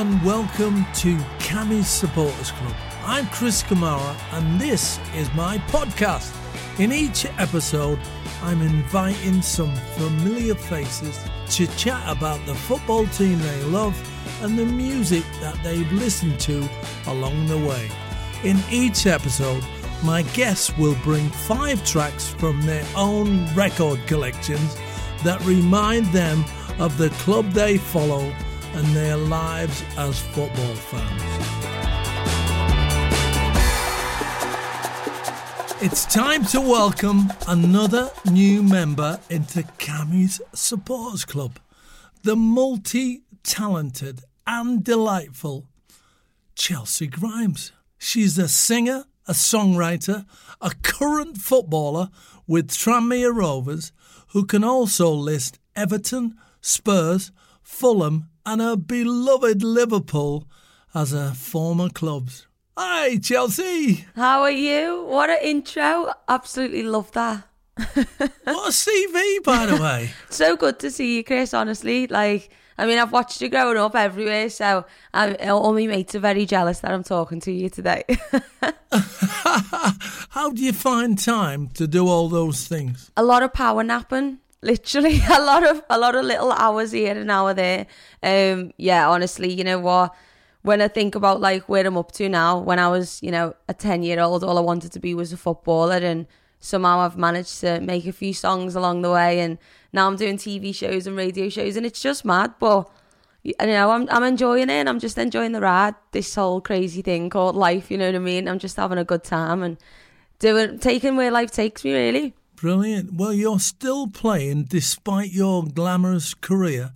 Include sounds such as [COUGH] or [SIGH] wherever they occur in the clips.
and welcome to Cammy's Supporters Club. I'm Chris Kamara and this is my podcast. In each episode, I'm inviting some familiar faces to chat about the football team they love and the music that they've listened to along the way. In each episode, my guests will bring five tracks from their own record collections that remind them of the club they follow and their lives as football fans. It's time to welcome another new member into Cammy's Supporters Club, the multi talented and delightful Chelcee Grimes. She's a singer, a songwriter, a current footballer with Tranmere Rovers who can also list Everton, Spurs, Fulham, and her beloved Liverpool as her former clubs. Hi, Chelcee. How are you? What an intro. Absolutely love that. [LAUGHS] what a CV, by the way. [LAUGHS] so good to see you, Chris, honestly. Like, I mean, I've watched you growing up everywhere, so I'm, all my mates are very jealous that I'm talking to you today. [LAUGHS] How do you find time to do all those things? A lot of power napping literally [LAUGHS] a lot of a lot of little hours here and hour there. Um, yeah, honestly, you know what? When I think about like where I'm up to now, when I was, you know, a ten year old, all I wanted to be was a footballer, and somehow I've managed to make a few songs along the way, and now I'm doing TV shows and radio shows, and it's just mad. But you know, I'm I'm enjoying it. And I'm just enjoying the ride. This whole crazy thing called life. You know what I mean? I'm just having a good time and doing taking where life takes me. Really. Brilliant. Well, you're still playing despite your glamorous career.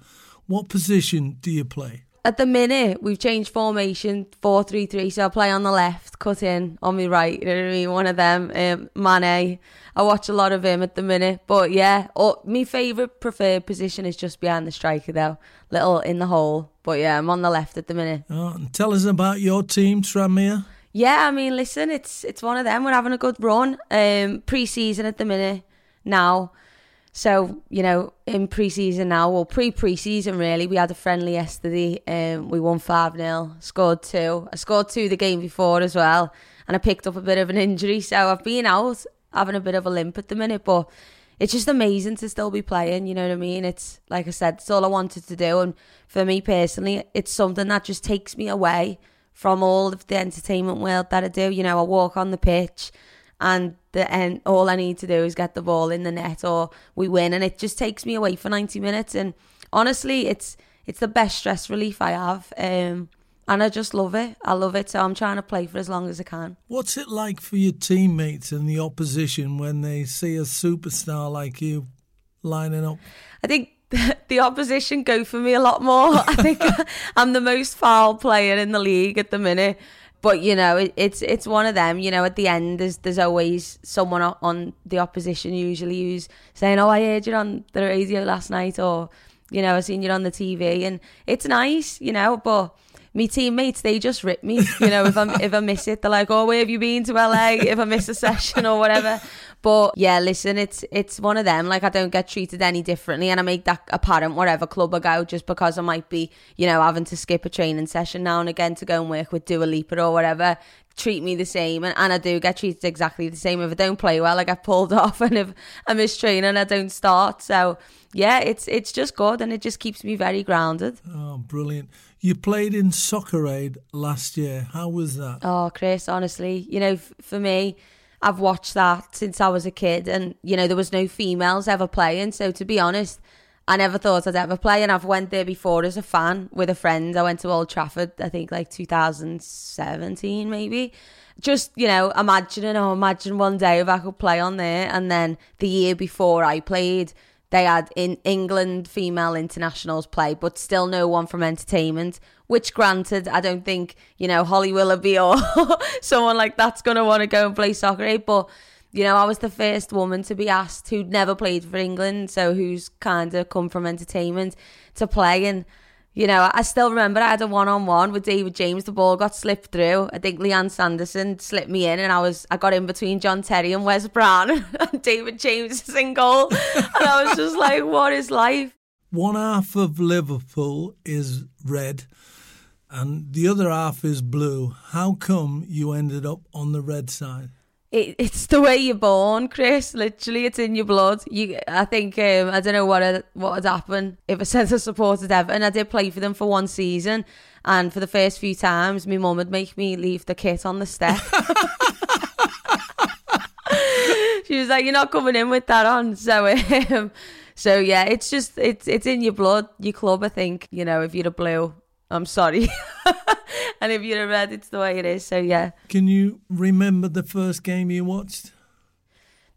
What position do you play? At the minute, we've changed formation 4 3 3. So I play on the left, cut in on my right. You know what I mean? One of them, um, Mane. I watch a lot of him at the minute. But yeah, oh, my favourite preferred position is just behind the striker, though. Little in the hole. But yeah, I'm on the left at the minute. Oh, tell us about your team, Tranmere. Yeah, I mean, listen, it's it's one of them. We're having a good run. Um, pre-season at the minute now. So, you know, in pre season now, well, pre pre season really, we had a friendly yesterday. Um, we won 5 0, scored two. I scored two the game before as well, and I picked up a bit of an injury. So I've been out having a bit of a limp at the minute, but it's just amazing to still be playing, you know what I mean? It's like I said, it's all I wanted to do. And for me personally, it's something that just takes me away from all of the entertainment world that I do. You know, I walk on the pitch and the end all I need to do is get the ball in the net or we win and it just takes me away for 90 minutes and honestly it's it's the best stress relief I have um, and I just love it. I love it so I'm trying to play for as long as I can. What's it like for your teammates and the opposition when they see a superstar like you lining up? I think [LAUGHS] the opposition go for me a lot more. [LAUGHS] I think [LAUGHS] I'm the most foul player in the league at the minute. But you know, it, it's it's one of them. You know, at the end, there's there's always someone on the opposition usually who's saying, "Oh, I heard you on the radio last night," or you know, I seen you on the TV, and it's nice, you know. But me teammates, they just rip me. You know, if I [LAUGHS] if I miss it, they're like, "Oh, where have you been to LA?" If I miss a session or whatever. But yeah, listen, it's it's one of them. Like I don't get treated any differently, and I make that apparent wherever club I go, just because I might be, you know, having to skip a training session now and again to go and work with Dua Lipa or whatever. Treat me the same, and, and I do get treated exactly the same. If I don't play well, I get pulled [LAUGHS] off, and if I miss training, I don't start. So yeah, it's it's just good, and it just keeps me very grounded. Oh, brilliant! You played in Soccer Aid last year. How was that? Oh, Chris, honestly, you know, for me I've watched that since I was a kid, and you know there was no females ever playing. So to be honest, I never thought I'd ever play, and I've went there before as a fan with a friend. I went to Old Trafford, I think like 2017 maybe. Just you know, imagining, oh, imagine one day if I could play on there. And then the year before I played, they had in England female internationals play, but still no one from entertainment which granted, I don't think, you know, Holly Willoughby or [LAUGHS] someone like that's to want to go and play soccer. Eh? But, you know, I was the first woman to be asked who'd never played for England, so who's kind of come from entertainment to play. And, you know, I still remember I had a one on one with David James. The ball got slipped through. I think Lianne Sanderson slipped me in, and I was I got in between John Terry and Wes Brown, [LAUGHS] and David James is in goal. and I was just like, [LAUGHS] what is life? One half of Liverpool is red and the other half is blue. How come you ended up on the red side? It, it's the way you're born, Chris. Literally, it's in your blood. You, I think, um, I don't know what had, what had happened if I said I supported Everton. I did play for them for one season, and for the first few times, my mum would make me leave the kit on the step. [LAUGHS] she was like, "You're not coming in with that on." So, um, so yeah, it's just it's it's in your blood, your club. I think you know if you're a blue, I'm sorry, [LAUGHS] and if you're a red, it's the way it is. So yeah. Can you remember the first game you watched?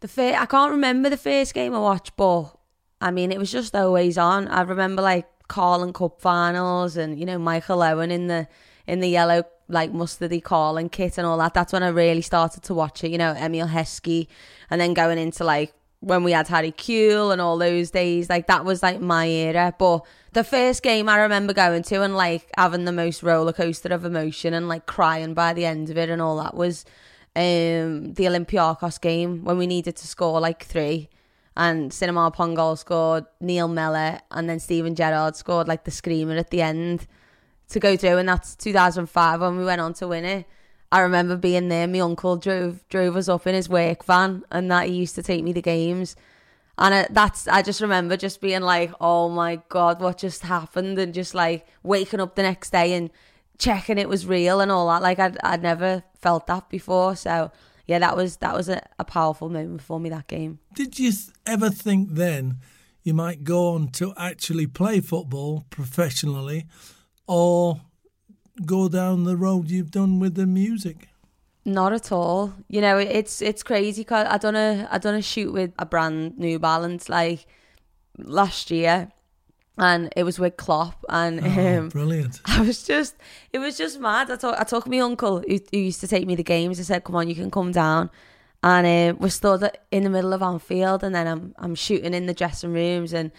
The fir- I can't remember the first game I watched, but I mean it was just always on. I remember like Carling Cup finals and you know Michael Owen in the in the yellow like mustardy Carling kit and all that. That's when I really started to watch it. You know Emile Heskey, and then going into like when we had Harry Kewell and all those days. Like that was like my era. But the first game I remember going to and like having the most roller coaster of emotion and like crying by the end of it and all that was um the Olympiacos game when we needed to score like three and Sinama Pongolle scored, Neil Mellor, and then Steven Gerrard scored like the screamer at the end to go through, and that's 2005 when we went on to win it. I remember being there. My uncle drove drove us up in his work van, and that he used to take me to games. And I, that's I just remember just being like, "Oh my god, what just happened?" And just like waking up the next day and checking it was real and all that. Like I'd I'd never felt that before, so yeah, that was that was a, a powerful moment for me that game. Did you ever think then you might go on to actually play football professionally, or go down the road you've done with the music? Not at all. You know, it's it's crazy because I done a I done a shoot with a brand New Balance like last year, and it was with Klopp and Oh, um, brilliant. [LAUGHS] I was just, it was just mad. I took, I took my uncle who, who used to take me the games. I said, "Come on, you can come down." And uh, we're stood in the middle of Anfield, and then I'm I'm shooting in the dressing rooms, and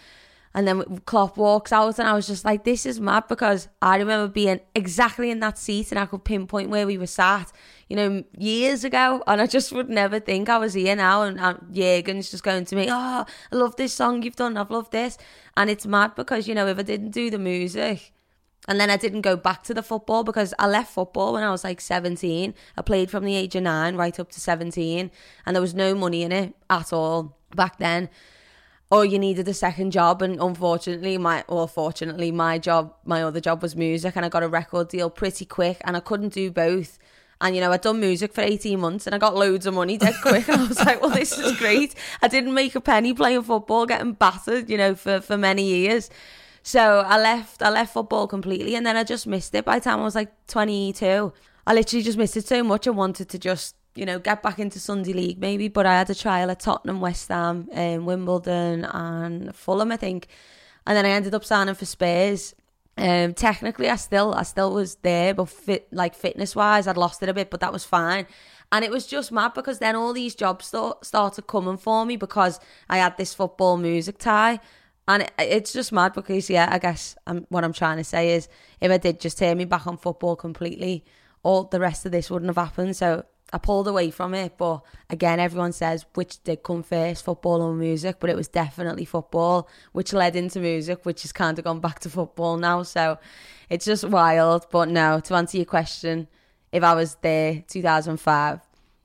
and then Klopp walks out, and I was just like, "This is mad," because I remember being exactly in that seat, and I could pinpoint where we were sat, you know, years ago, and I just would never think I was here now. And, and Jurgen's just going to me, "Oh, I love this song you've done. I've loved this," and it's mad because you know if I didn't do the music. And then I didn't go back to the football because I left football when I was like 17. I played from the age of nine right up to 17, and there was no money in it at all back then. Or you needed a second job, and unfortunately, my or fortunately, my job, my other job was music, and I got a record deal pretty quick, and I couldn't do both. And you know, I'd done music for 18 months and I got loads of money dead quick. And I was like, well, this is great. I didn't make a penny playing football, getting battered, you know, for, for many years. So I left I left football completely and then I just missed it by the time I was like 22. I literally just missed it so much I wanted to just, you know, get back into Sunday League maybe, but I had a trial at Tottenham, West Ham, um, Wimbledon and Fulham I think. And then I ended up signing for Spurs. Um, technically I still I still was there but fit like fitness wise I'd lost it a bit but that was fine. And it was just mad because then all these jobs start, started coming for me because I had this football music tie. And it, it's just mad because, yeah, I guess I'm, what I'm trying to say is if I did just turn me back on football completely, all the rest of this wouldn't have happened. So I pulled away from it. But again, everyone says which did come first, football or music. But it was definitely football, which led into music, which has kind of gone back to football now. So it's just wild. But no, to answer your question, if I was there 2005,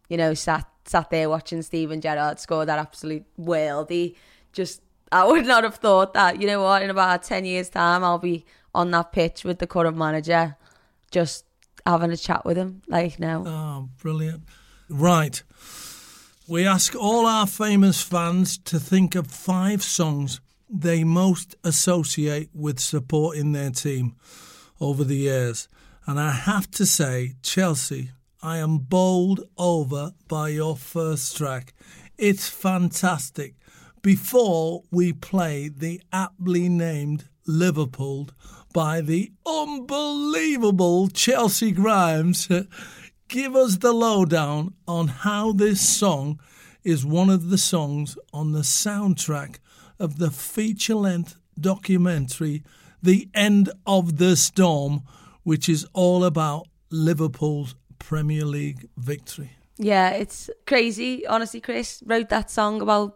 you know, sat sat there watching Steven Gerrard score that absolute worldie, just I would not have thought that. You know what? In about ten years' time, I'll be on that pitch with the current manager, just having a chat with him. Like now, Oh, brilliant. Right. We ask all our famous fans to think of five songs they most associate with supporting their team over the years. And I have to say, Chelcee, I am bowled over by your first track. It's fantastic. Before we play the aptly named Liverpool by the unbelievable Chelcee Grimes, uh, give us the lowdown on how this song is one of the songs on the soundtrack of the feature length documentary The End of the Storm, which is all about Liverpool's Premier League victory. yeah, it's crazy. Honestly, Chris wrote that song about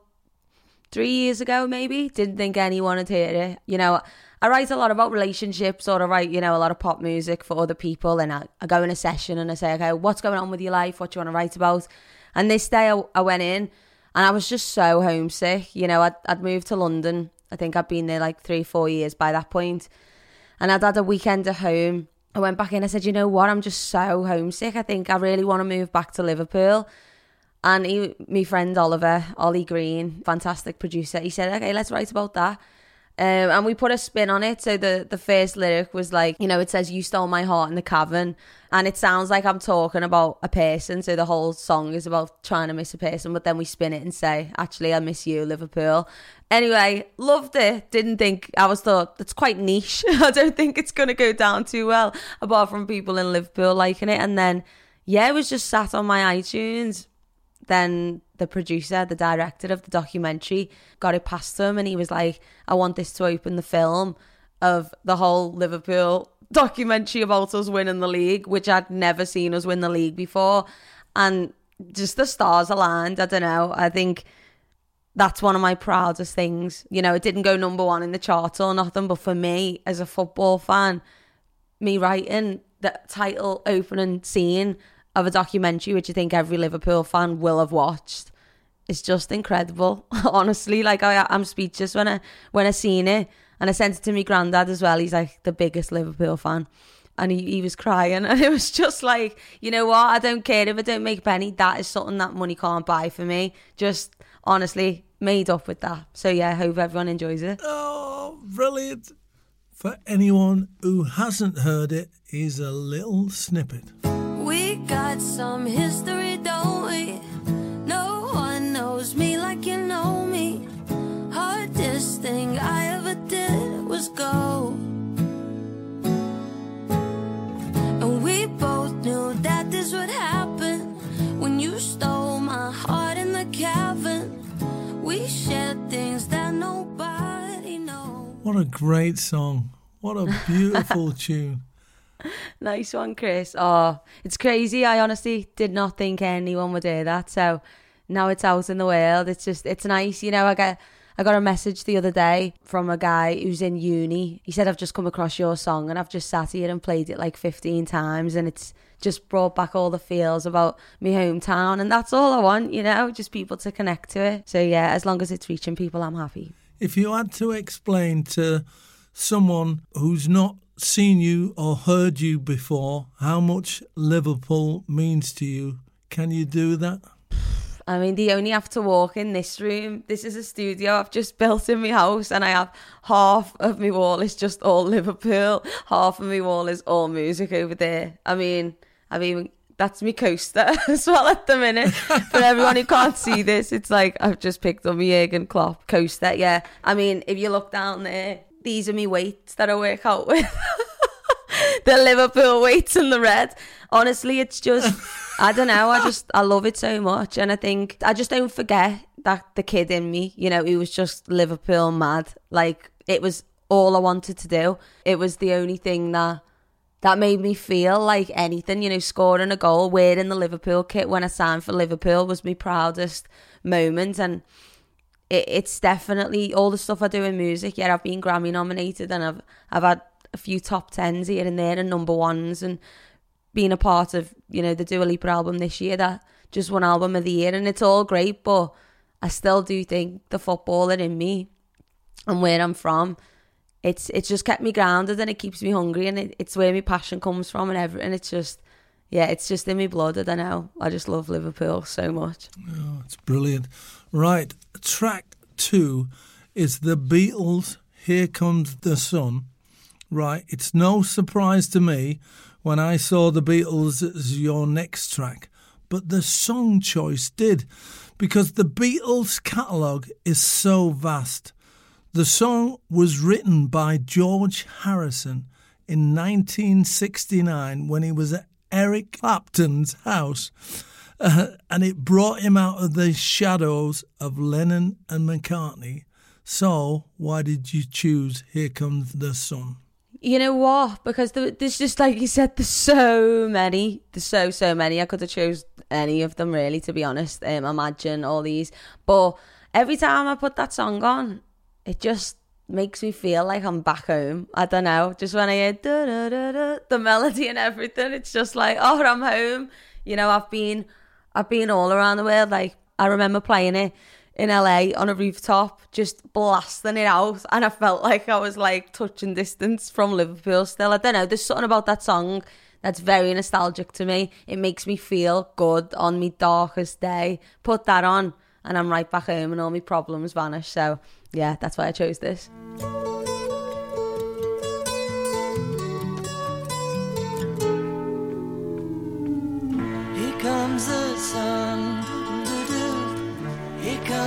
three years ago, maybe. Didn't think anyone would hear it. You know, I write a lot about relationships, or I write, you know, a lot of pop music for other people. And I, I go in a session and I say, okay, what's going on with your life? What do you want to write about? And this day I, I went in and I was just so homesick. You know, I'd, I'd moved to London. I think I'd been there like three, four years by that point. And I'd had a weekend at home. I went back in. I said, you know what? I'm just so homesick. I think I really want to move back to Liverpool. And he, my friend Oliver, Ollie Green, fantastic producer, he said, okay, let's write about that. Um, and we put a spin on it. So the, the first lyric was like, you know, it says, You stole my heart in the cavern. And it sounds like I'm talking about a person. So the whole song is about trying to miss a person. But then we spin it and say, Actually, I miss you, Liverpool. Anyway, loved it. Didn't think, I was thought, it's quite niche. [LAUGHS] I don't think it's going to go down too well, apart from people in Liverpool liking it. And then, yeah, it was just sat on my iTunes then the producer, the director of the documentary, got it past him and he was like, I want this to open the film of the whole Liverpool [LAUGHS] documentary about us winning the league, which I'd never seen us win the league before. And just the stars aligned. I don't know. I think that's one of my proudest things. You know, it didn't go number one in the chart or nothing, but for me as a football fan, me writing the title opening scene of a documentary which I think every Liverpool fan will have watched. It's just incredible, [LAUGHS] honestly. Like I, I'm speechless when I when I seen it, and I sent it to my granddad as well. He's like the biggest Liverpool fan, and he, he was crying, [LAUGHS] and it was just like, you know what? I don't care if I don't make a penny. That is something that money can't buy for me. Just honestly made up with that. So yeah, hope everyone enjoys it. Oh, brilliant! For anyone who hasn't heard it, is a little snippet. Got some history, don't we? No one knows me like you know me. Hardest thing I ever did was go. And we both knew that this would happen when you stole my heart in the cavern. We shared things that nobody knows. What a great song. What a beautiful [LAUGHS] tune. Nice one, Chris. Oh, it's crazy. I honestly did not think anyone would hear that. So now it's out in the world. It's just, it's nice. You know, I got, I got a message the other day from a guy who's in uni. He said, I've just come across your song and I've just sat here and played it like 15 times and it's just brought back all the feels about my hometown. And that's all I want, you know, just people to connect to it. So yeah, as long as it's reaching people, I'm happy. If you had to explain to someone who's not seen you or heard you before how much Liverpool means to you, can you do that? I mean, they only have to walk in this room. This is a studio I've just built in my house, and I have half of my wall is just all Liverpool, half of my wall is all music over there. I mean, I've even that's my coaster [LAUGHS] as well at the minute. For everyone who can't see this, it's like I've just picked up my Jurgen Klopp coaster. Yeah, I mean, if you look down there, these are my weights that I work out with. [LAUGHS] the Liverpool weights in the red. Honestly, it's just [LAUGHS] I don't know. I just I love it so much, and I think I just don't forget that the kid in me, you know, he was just Liverpool mad. Like it was all I wanted to do. It was the only thing that that made me feel like anything. You know, scoring a goal, wearing the Liverpool kit when I signed for Liverpool was my proudest moment, and it, it's definitely all the stuff I do in music. Yeah, I've been Grammy nominated, and I've I've had a few top tens here and there and number ones and being a part of, you know, the Dua Lipa album this year that just one album of the year and it's all great, but I still do think the footballer in me and where I'm from, it's it's just kept me grounded and it keeps me hungry and it, it's where my passion comes from and everything. It's just yeah, it's just in my blood. I don't know. I just love Liverpool so much. Oh, it's brilliant. Right, track two is the Beatles. Here comes the sun. Right, it's no surprise to me when I saw the Beatles as your next track, but the song choice did, because the Beatles catalogue is so vast. The song was written by George Harrison in 1969 when he was at Eric Clapton's house, uh, [LAUGHS] and it brought him out of the shadows of Lennon and McCartney. So, why did you choose Here Comes the Sun? You know what? Because there's just like you said, there's so many. There's so so many. I could have chose any of them really, to be honest. Um, imagine all these, but every time I put that song on, it just makes me feel like I'm back home. I don't know. Just when I hear the melody and everything, it's just like, oh, I'm home. You know, I've been, I've been all around the world. Like I remember playing it in LA on a rooftop, just blasting it out, and I felt like I was like touching distance from Liverpool. Still, I don't know. There's something about that song that's very nostalgic to me. It makes me feel good on my darkest day. Put that on, and I'm right back home, and all my problems vanish. So yeah, that's why I chose this.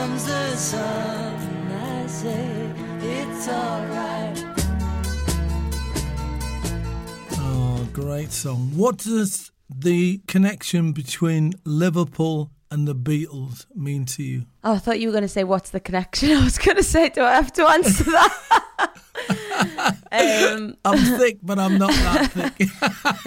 Comes the sun. I say it's alright. Oh, great song. What does the connection between Liverpool and the Beatles mean to you? Oh, I thought you were going to say, "What's the connection?" [LAUGHS] I was going to say, "Do I have to answer that?" [LAUGHS] um, I'm thick, but I'm not that thick.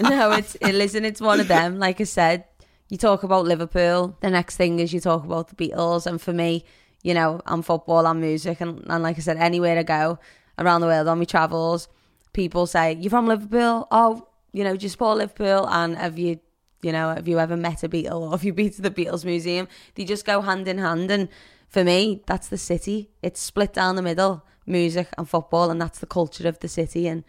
[LAUGHS] no, it's it, listen, it's one of them. Like I said, you talk about Liverpool. The next thing is you talk about the Beatles, and for me, you know, I'm football, I'm music, and, and like I said, anywhere I go around the world on my travels, people say, "You're from Liverpool? Oh, you know, just support Liverpool." And have you, you know, have you ever met a Beatle or have you been to the Beatles museum? They just go hand in hand, and for me, that's the city. It's split down the middle, music and football, and that's the culture of the city. And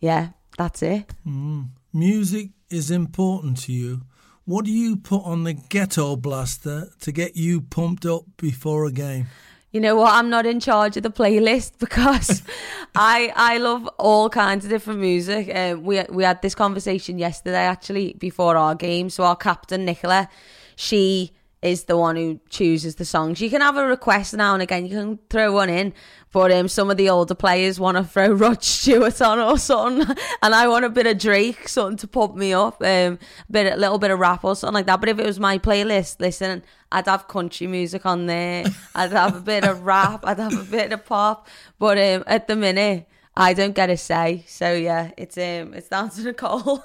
yeah, that's it. Mm. Music is important to you. What do you put on the ghetto blaster to get you pumped up before a game? You know what? I'm not in charge of the playlist [LAUGHS] because [LAUGHS] I I love all kinds of different music. Um, we we had this conversation yesterday actually before our game. So our captain Nicola, she is the one who chooses the songs. You can have a request now and again. You can throw one in, but um, some of the older players want to throw [LAUGHS] Rod Stewart on or something, and I want a bit of Drake, something to pump me up, um, a bit a little bit of rap or something like that. But if it was my playlist, listen, I'd have country music on there. I'd have a bit of rap. I'd have a bit of pop. But um, at the minute, I don't get a say. So yeah, it's um, it's down to Nicole.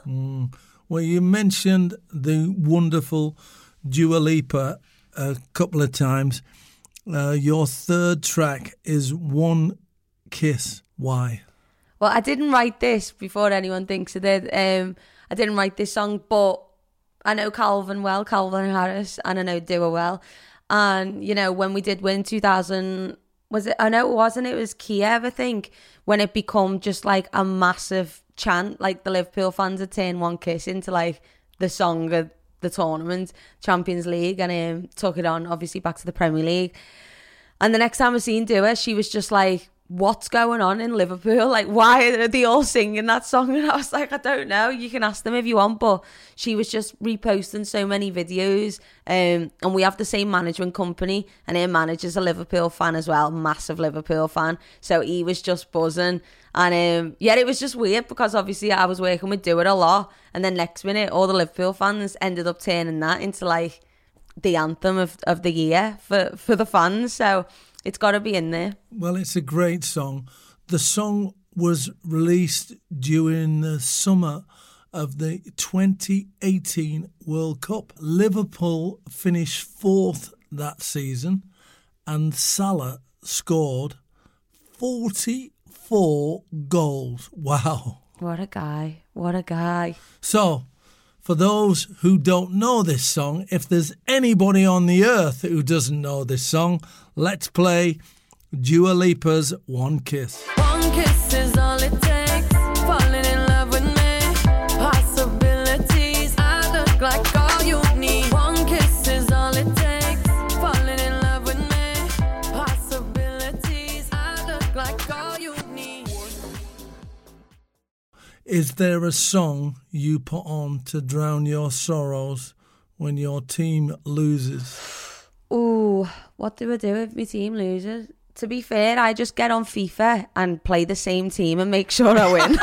Well, you mentioned the wonderful Dua Lipa a couple of times. Uh, your third track is One Kiss. Why? Well, I didn't write this before anyone thinks I did. Um, I didn't write this song, but I know Calvin well, Calvin Harris, and I know Dua well. And you know, when we did win 2000, was it? I know it wasn't. It was Kiev, I think, when it become just like a massive chant. Like the Liverpool fans had turned "One Kiss" into like the song of the tournament, Champions League, and um, took it on obviously back to the Premier League. And the next time I seen Dua, she was just like, What's going on in Liverpool? [LAUGHS] Like, why are they all singing that song? [LAUGHS] And I was like, I don't know. You can ask them if you want. But she was just reposting so many videos. Um, and we have the same management company, and her manager's a Liverpool fan as well, massive Liverpool fan. So he was just buzzing. And um, yeah, it was just weird because obviously I was working with Dua a lot. And then next minute, all the Liverpool fans ended up turning that into like the anthem of, of the year for, for the fans. So it's got to be in there. Well, it's a great song. The song was released during the summer of the 2018 World Cup. Liverpool finished fourth that season, and Salah scored 44 goals. Wow. What a guy. What a guy. So, for those who don't know this song, if there's anybody on the earth who doesn't know this song, let's play Dua Lipa's One Kiss. One kiss is all it takes. Falling in love with me. Possibilities. I look like all you need. One kiss is all it takes. Falling in love with me. Possibilities. I look like all you need. Is there a song you put on to drown your sorrows when your team loses? Ooh, what do I do if my team loses? To be fair, I just get on FIFA and play the same team and make sure I win.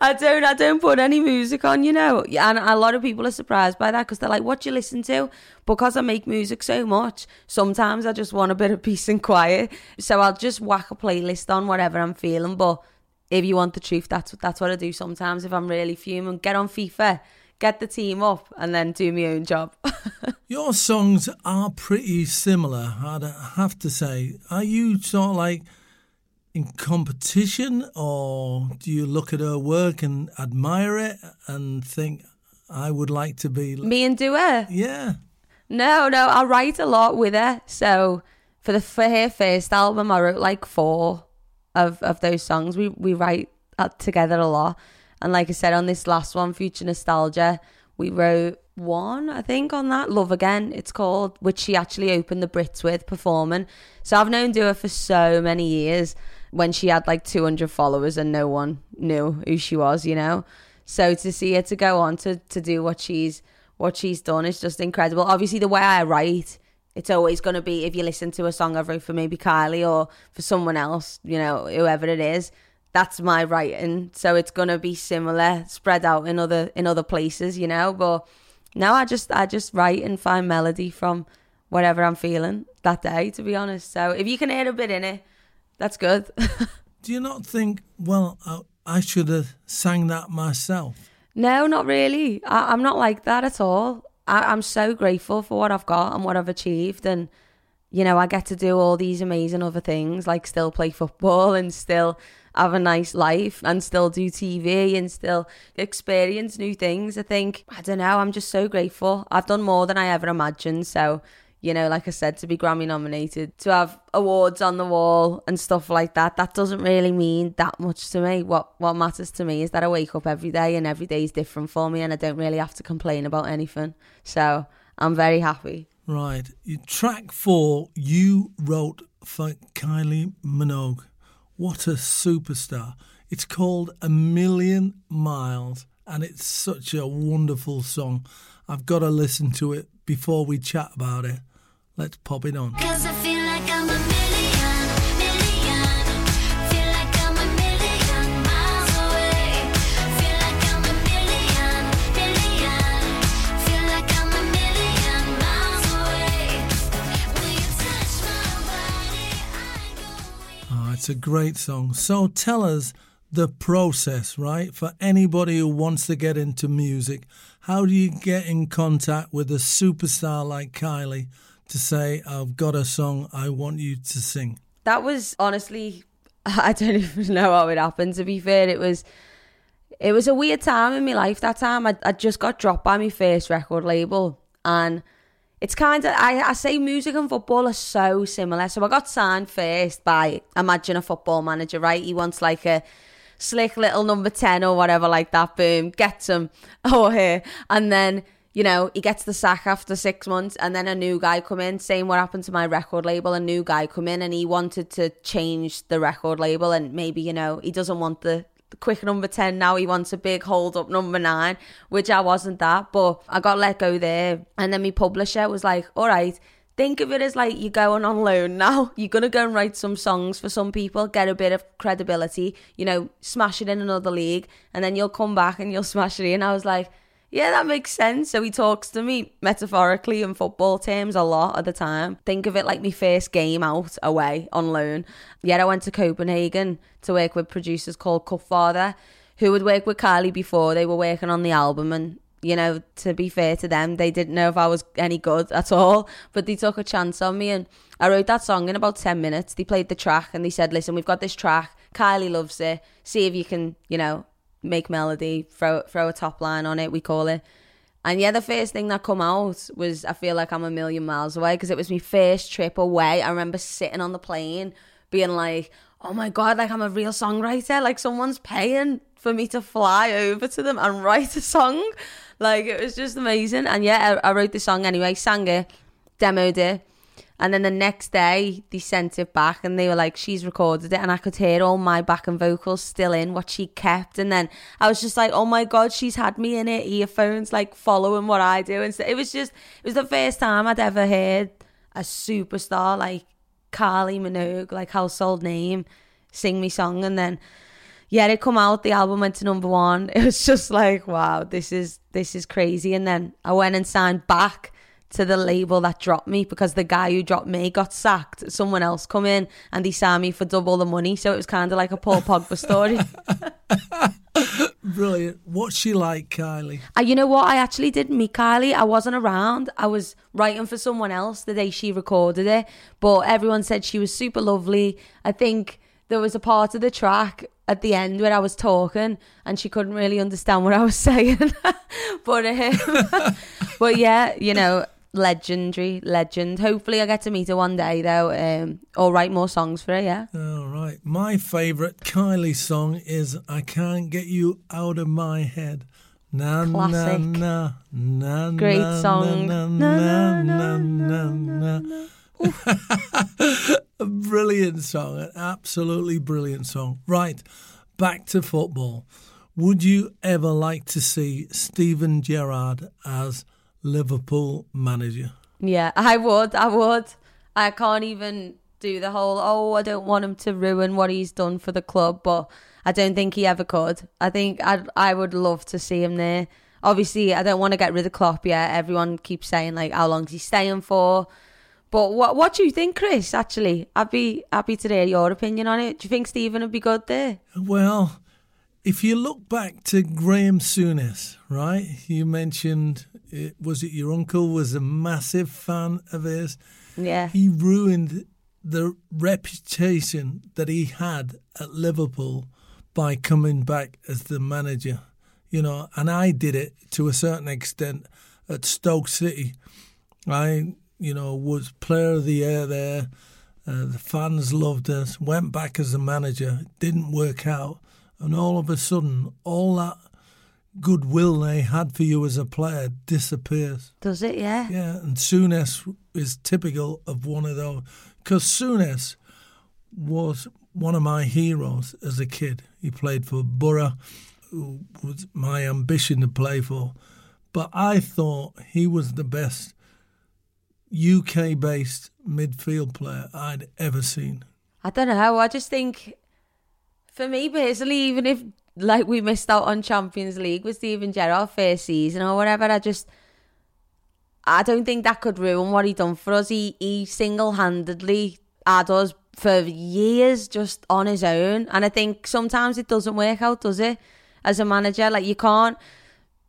I don't, I don't put any music on, you know. And a lot of people are surprised by that because they're like, "What do you listen to?" Because I make music so much, sometimes I just want a bit of peace and quiet. So I'll just whack a playlist on whatever I'm feeling. But if you want the truth, that's that's what I do sometimes. If I'm really fuming, get on FIFA, get the team up and then do my own job. [LAUGHS] Your songs are pretty similar, I'd have to say. Are you sort of like in competition, or do you look at her work and admire it and think, I would like to be. me and Dua. Yeah. No, no, I write a lot with her. So for the for her first album, I wrote like four of of those songs. We we write uh, together a lot, and like I said on this last one, Future Nostalgia, we wrote one, I think, on that Love Again. It's called, which she actually opened the Brits with performing. So I've known Dua for so many years. When she had like 200 followers and no one knew who she was, you know. So to see her to go on to to do what she's what she's done is just incredible. Obviously, the way I write, it's always going to be if you listen to a song I've wrote for maybe Kylie or for someone else, you know, whoever it is. That's my writing, so it's going to be similar, spread out in other in other places, you know. But now I just I just write and find melody from whatever I'm feeling that day. To be honest, so if you can hear a bit in it, that's good. [LAUGHS] Do you not think, well, I, I should have sang that myself? No, not really. I, I'm not like that at all. I, I'm so grateful for what I've got and what I've achieved, and you know, I get to do all these amazing other things, like still play football and still have a nice life and still do TV and still experience new things. I think I don't know. I'm just so grateful. I've done more than I ever imagined. So you know, like I said, to be Grammy nominated, to have awards on the wall and stuff like that, that doesn't really mean that much to me. What what matters to me is that I wake up every day and every day is different for me and I don't really have to complain about anything. So I'm very happy. Right. Track four, you wrote for Kylie Minogue. What a superstar. It's called A Million Miles, and it's such a wonderful song. I've got to listen to it before we chat about it. Let's pop it on. It's a great song. So tell us the process, right? For anybody who wants to get into music, how do you get in contact with a superstar like Kylie to say, I've got a song I want you to sing? that was honestly [LAUGHS] I don't even know how it happened to be fair it was it was a weird time in my life that time I, I just got dropped by my first record label and it's kind of I, I say music and football are so similar. So I got signed first by imagine a football manager right? He wants like a slick little number 10 or whatever like that boom gets him [LAUGHS] oh here. And then you know he gets the sack after six months and then a new guy come in. Saying what happened to my record label. A new guy come in and he wanted to change the record label and maybe you know he doesn't want the quick number 10 now he wants a big hold up number 9 which I wasn't that but I got let go there and then my publisher was like all right think of it as like you're going on loan now. [LAUGHS] You're gonna go and write some songs for some people, get a bit of credibility, you know, smash it in another league, and then you'll come back and you'll [LAUGHS] smash it in. I was like, yeah, that makes sense. So he talks to me metaphorically in football terms a lot at the time. Think of it like my first game out away on loan. Yet I went to Copenhagen to work with producers called Cutfather, who would work with Kylie before they were working on the album and you know, to be fair to them, they didn't know if I was any good at all, but they took a chance on me. And I wrote that song in about 10 minutes. They played the track and they said, listen, we've got this track. Kylie loves it. See if you can, you know, make melody, throw, throw a top line on it, we call it. And yeah, the first thing that come out was I feel like I'm a million miles away because it was my first trip away. I remember sitting on the plane being like, oh my God, like I'm a real songwriter. Like someone's paying for me to fly over to them and write a song. Like it was just amazing. And yeah, I, I wrote the song anyway, sang it, demoed it. And then the next day, they sent it back and they were like, she's recorded it. And I could hear all my backing vocals still in what she kept. And then I was just like, oh my God, she's had me in her earphones, like following what I do. And so it was just, it was the first time I'd ever heard a superstar like Kylie Minogue, like household name, sing me song. And then, yeah, it come out. The album went to number one. [LAUGHS] It was just like, wow, this is this is crazy. And then I went and signed back to the label that dropped me because the guy who dropped me got sacked. Someone else come in and he signed me for double the money. So it was kind of like a Paul Pogba story. [LAUGHS] Brilliant. What's she like, Kylie? Uh, you know what? I actually didn't meet Kylie. I wasn't around. I was writing for someone else the day she recorded it. But everyone said she was super lovely. I think there was a part of the track at the end where I was talking and she couldn't really understand what I was [LAUGHS] saying. [LAUGHS] but um, but yeah, you know, legendary, legend. Hopefully, I get to meet her one day though, um, or write more songs for her. Yeah. All right. My favourite Kylie song is I Can't Get You Out of My Head. Na, Classic. na, na, Great song. A brilliant song, an absolutely brilliant song. Right, back to football. Would you ever like to see Steven Gerrard as Liverpool manager? Yeah, I would. I would. I can't even do the whole, oh, I don't want him to ruin what he's done for the club, but I don't think he ever could. I think I'd, I would love to see him there. Obviously, I don't want to get rid of Klopp yet. Everyone keeps saying, like, how long's he staying for? But what what do you think, Chris? Actually, I'd be happy to hear your opinion on it. Do you think Steven would be good there? Well, if you look back to Graeme Souness, right? You mentioned, it, was it your uncle was a massive fan of his? Yeah. He ruined the reputation that he had at Liverpool by coming back as the manager, you know, and I did it to a certain extent at Stoke City. I, you know, was player of the year there. Uh, the fans loved us. Went back as a manager. Didn't work out, and all of a sudden, all that goodwill they had for you as a player disappears. Does it? Yeah. Yeah, and Souness is typical of one of those. Because Souness was one of my heroes as a kid. He played for Boro, who was my ambition to play for. But I thought he was the best UK based midfield player I'd ever seen. I don't know. I just think, for me personally, even if like we missed out on Champions League with Steven Gerrard first season or whatever, I just I don't think that could ruin what he done for us. He he single handedly had us for years just on his own, and I think sometimes it doesn't work out, does it? As a manager, like you can't.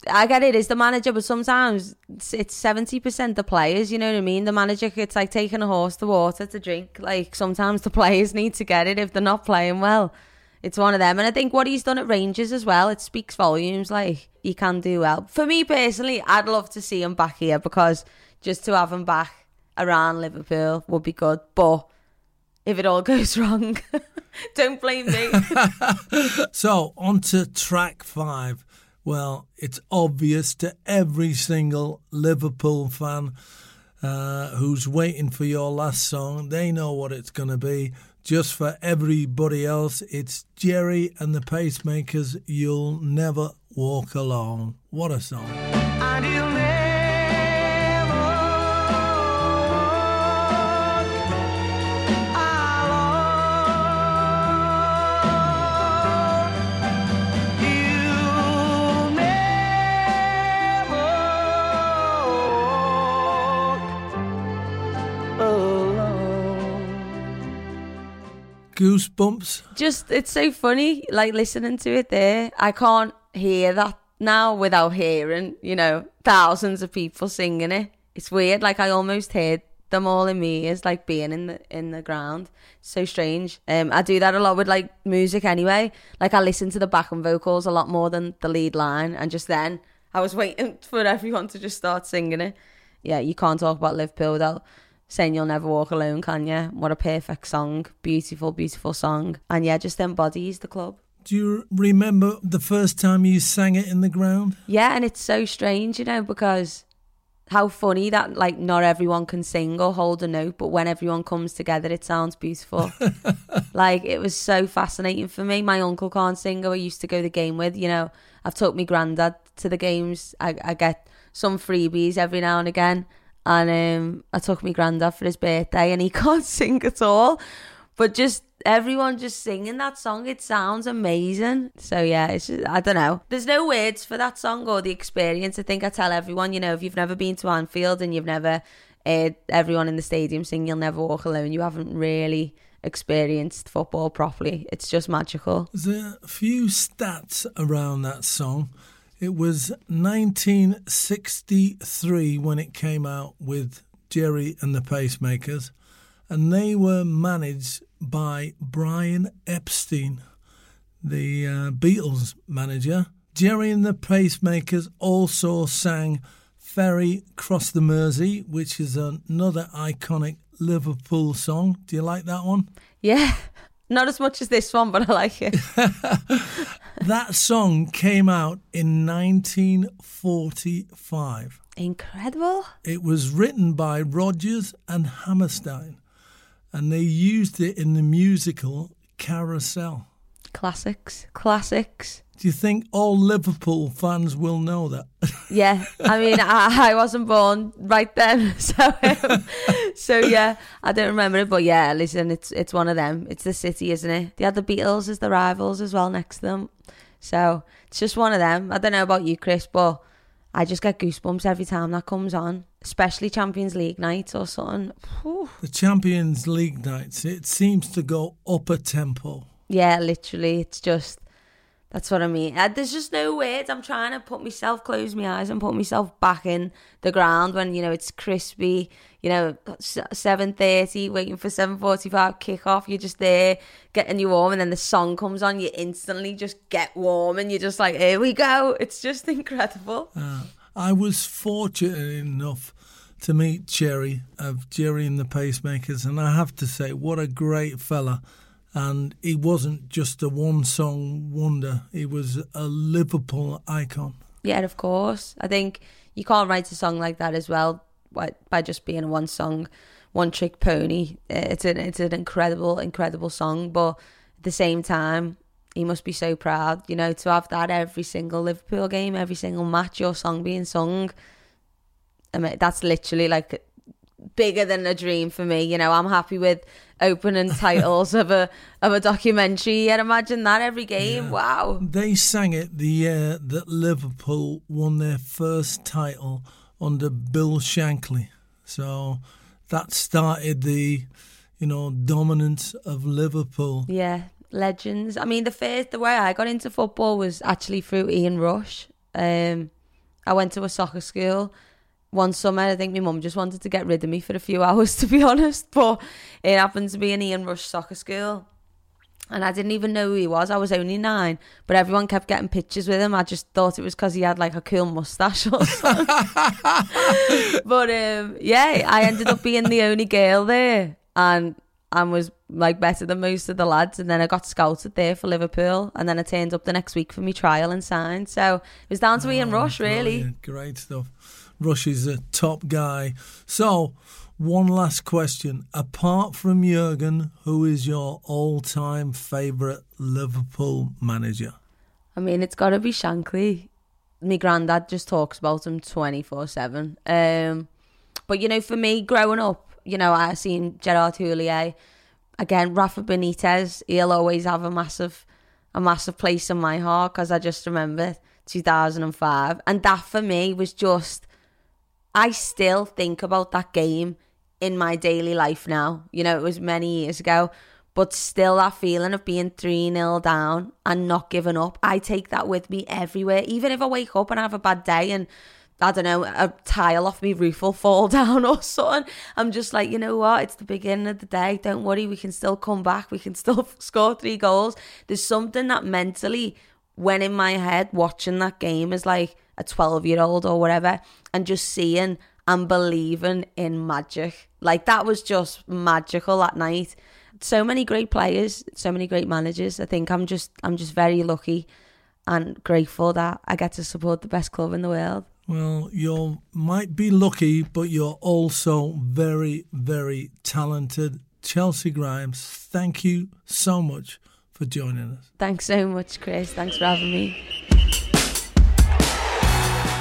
I get it, it's the manager, but sometimes it's- seventy percent the players. You know what I mean? The manager, it's like taking a horse to water to drink. Like sometimes the players need to get it if they're not playing well. It's one of them, and I think what he's done at Rangers as well, it speaks volumes. Like he can do well. For me personally, I'd love to see him back here because just to have him back around Liverpool would be good. But if it all [LAUGHS] goes wrong, [LAUGHS] don't blame me. [LAUGHS] So, on to track five. Well, it's obvious to every single Liverpool fan uh, who's waiting for your last song. They know what it's going to be. Just for everybody else, it's Gerry and the Pacemakers. You'll never walk alone. What a song. Goosebumps. just it's so funny like listening to it there. I can't hear that now without hearing you know thousands of people singing it. It's weird like i almost heard them all in me ears like being in the in the ground. So strange. Um i do that a lot with like music anyway. Like i listen to the backing vocals a lot more than the lead line and just then i was [LAUGHS] waiting for everyone to just start singing it. Yeah you can't talk about liverpool without saying you'll never walk alone can you what a perfect song. Beautiful beautiful song. And yeah just embodies the club. Do you remember the first time you sang it in the ground? yeah and it's so strange you know because how funny that like not everyone can sing or hold a note but when everyone comes together it sounds beautiful. [LAUGHS] Like it was so fascinating for me. My uncle can't sing who i used to go the game with you know. I've took my granddad to the games. I, I get some freebies every now and again and um, i took my granddad for his birthday and he [LAUGHS] can't sing at all but just everyone just singing that song it sounds amazing so yeah it's just, i don't know there's no words for that song or the experience i think i tell everyone you know if you've never been to anfield and you've never heard everyone in the stadium sing you'll never walk alone you haven't really experienced football properly. It's just magical. There's a few stats around that song. It was 1963 when it came out with Gerry and the Pacemakers, and they were managed by Brian Epstein, the uh, Beatles manager. Gerry and the Pacemakers also sang Ferry Cross the Mersey, which is another iconic Liverpool song. Do you like that one? Yeah. Not as much as this one, but I like it. [LAUGHS] That song came out in 1945. Incredible. It was written by Rodgers and Hammerstein, and they used it in the musical Carousel. Classics. Classics. Do you think all Liverpool fans will know that? [LAUGHS] Yeah, I mean, I, I wasn't born right then, [LAUGHS] so um, so yeah, I don't remember it. But yeah, listen, it's it's one of them. It's the city, isn't it? They had the Beatles as the rivals as well next to them, so it's just one of them. I don't know about you, Chris, but I just get goosebumps every time that comes on, especially Champions League night or something. Whew. the Champions League nights, it seems to go up a tempo. Yeah, literally, it's just that's what I mean. Uh, there's just no words. I'm trying to put myself, close my eyes, and put myself back in the ground when you know it's crispy. You know, seven thirty, waiting for seven forty-five kickoff. You're just there getting you warm, and then the song comes on. You instantly just get warm, and you're just like, "Here we go!" It's just [LAUGHS] incredible. I was fortunate enough to meet Gerry of Gerry and the Pacemakers, and I have to say, what a great fella. And he wasn't just a one song wonder, he was a Liverpool icon. Yeah, of course. I think you can't write a song like that as well by, just being a one song, one trick pony. Uh, It's an it's an incredible, incredible song, but at the same time, he must be so proud, you know, to have that every single Liverpool game, every single match, your song being sung. I mean, that's literally like bigger than a dream for me. You know, I'm happy with opening titles of a of a documentary. And imagine that every game. Wow. They sang it the year that Liverpool won their first title under Bill Shankly. So that started the, you know, dominance of Liverpool. Yeah, legends. I mean, the first the way I got into football was actually through Ian Rush. Um, I went to a soccer school one summer. I think my mum just wanted to get rid of me for a few [LAUGHS] hours, to be honest. But it happened to be an Ian Rush soccer school. And I didn't even know who he was. I was only nine, but everyone kept getting pictures with him. I just thought it was because he had like a cool mustache or [LAUGHS] something. [LAUGHS] but um, yeah, I ended up being the only girl there, and and was like better than most of the lads. And then I got scouted there for Liverpool, and then I turned up the next week for my trial and signed. So it was down to Ian Rush, really. Brilliant. Great stuff. Rush is a top guy. So, one last question. Apart from Jurgen, who is your all time favourite Liverpool manager? I mean, it's got to be Shankly. My granddad just talks about him 24 7. Um, but, you know, for me, growing up, you know, I've seen Gerard Houllier. Again, Rafa Benitez, he'll always have a massive, a massive place in my heart because I just remember 2005. And that for me was just, I still think about that game in my daily life now. You know, it was many years ago, but still that feeling of being 3 0 down and not giving up, I take that with me everywhere. Even if I wake up and I have a bad day and I don't know, a tile off me roof will [LAUGHS] fall down or something. I'm just like, you know what? It's the beginning of the day. Don't worry, we can still come back. We can still [LAUGHS] score three goals. There's something that mentally went in my head watching that game is like a 12 year old or whatever and just seeing and believing in magic. Like that was just magical that night. So many great players, so many great managers. I think I'm just I'm just very lucky and grateful that I get to support the best club in the world. Well, you might be lucky, but you're also very, very talented. Chelcee Grimes, thank you so much for joining us. Thanks so much, Chris. Thanks for having me.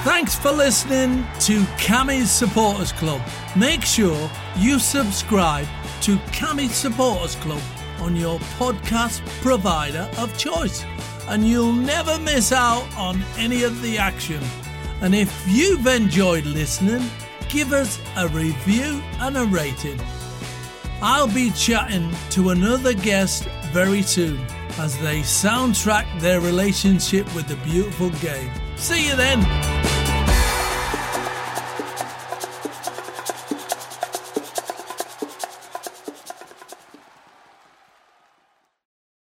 Thanks for listening to Kammy's Supporters Club. Make sure you subscribe to Kammy's Supporters Club on your podcast provider of choice, and you'll never miss out on any of the action. And if you've enjoyed listening, give us a review and a rating. I'll be chatting to another guest very soon as they soundtrack their relationship with the beautiful game. See you then.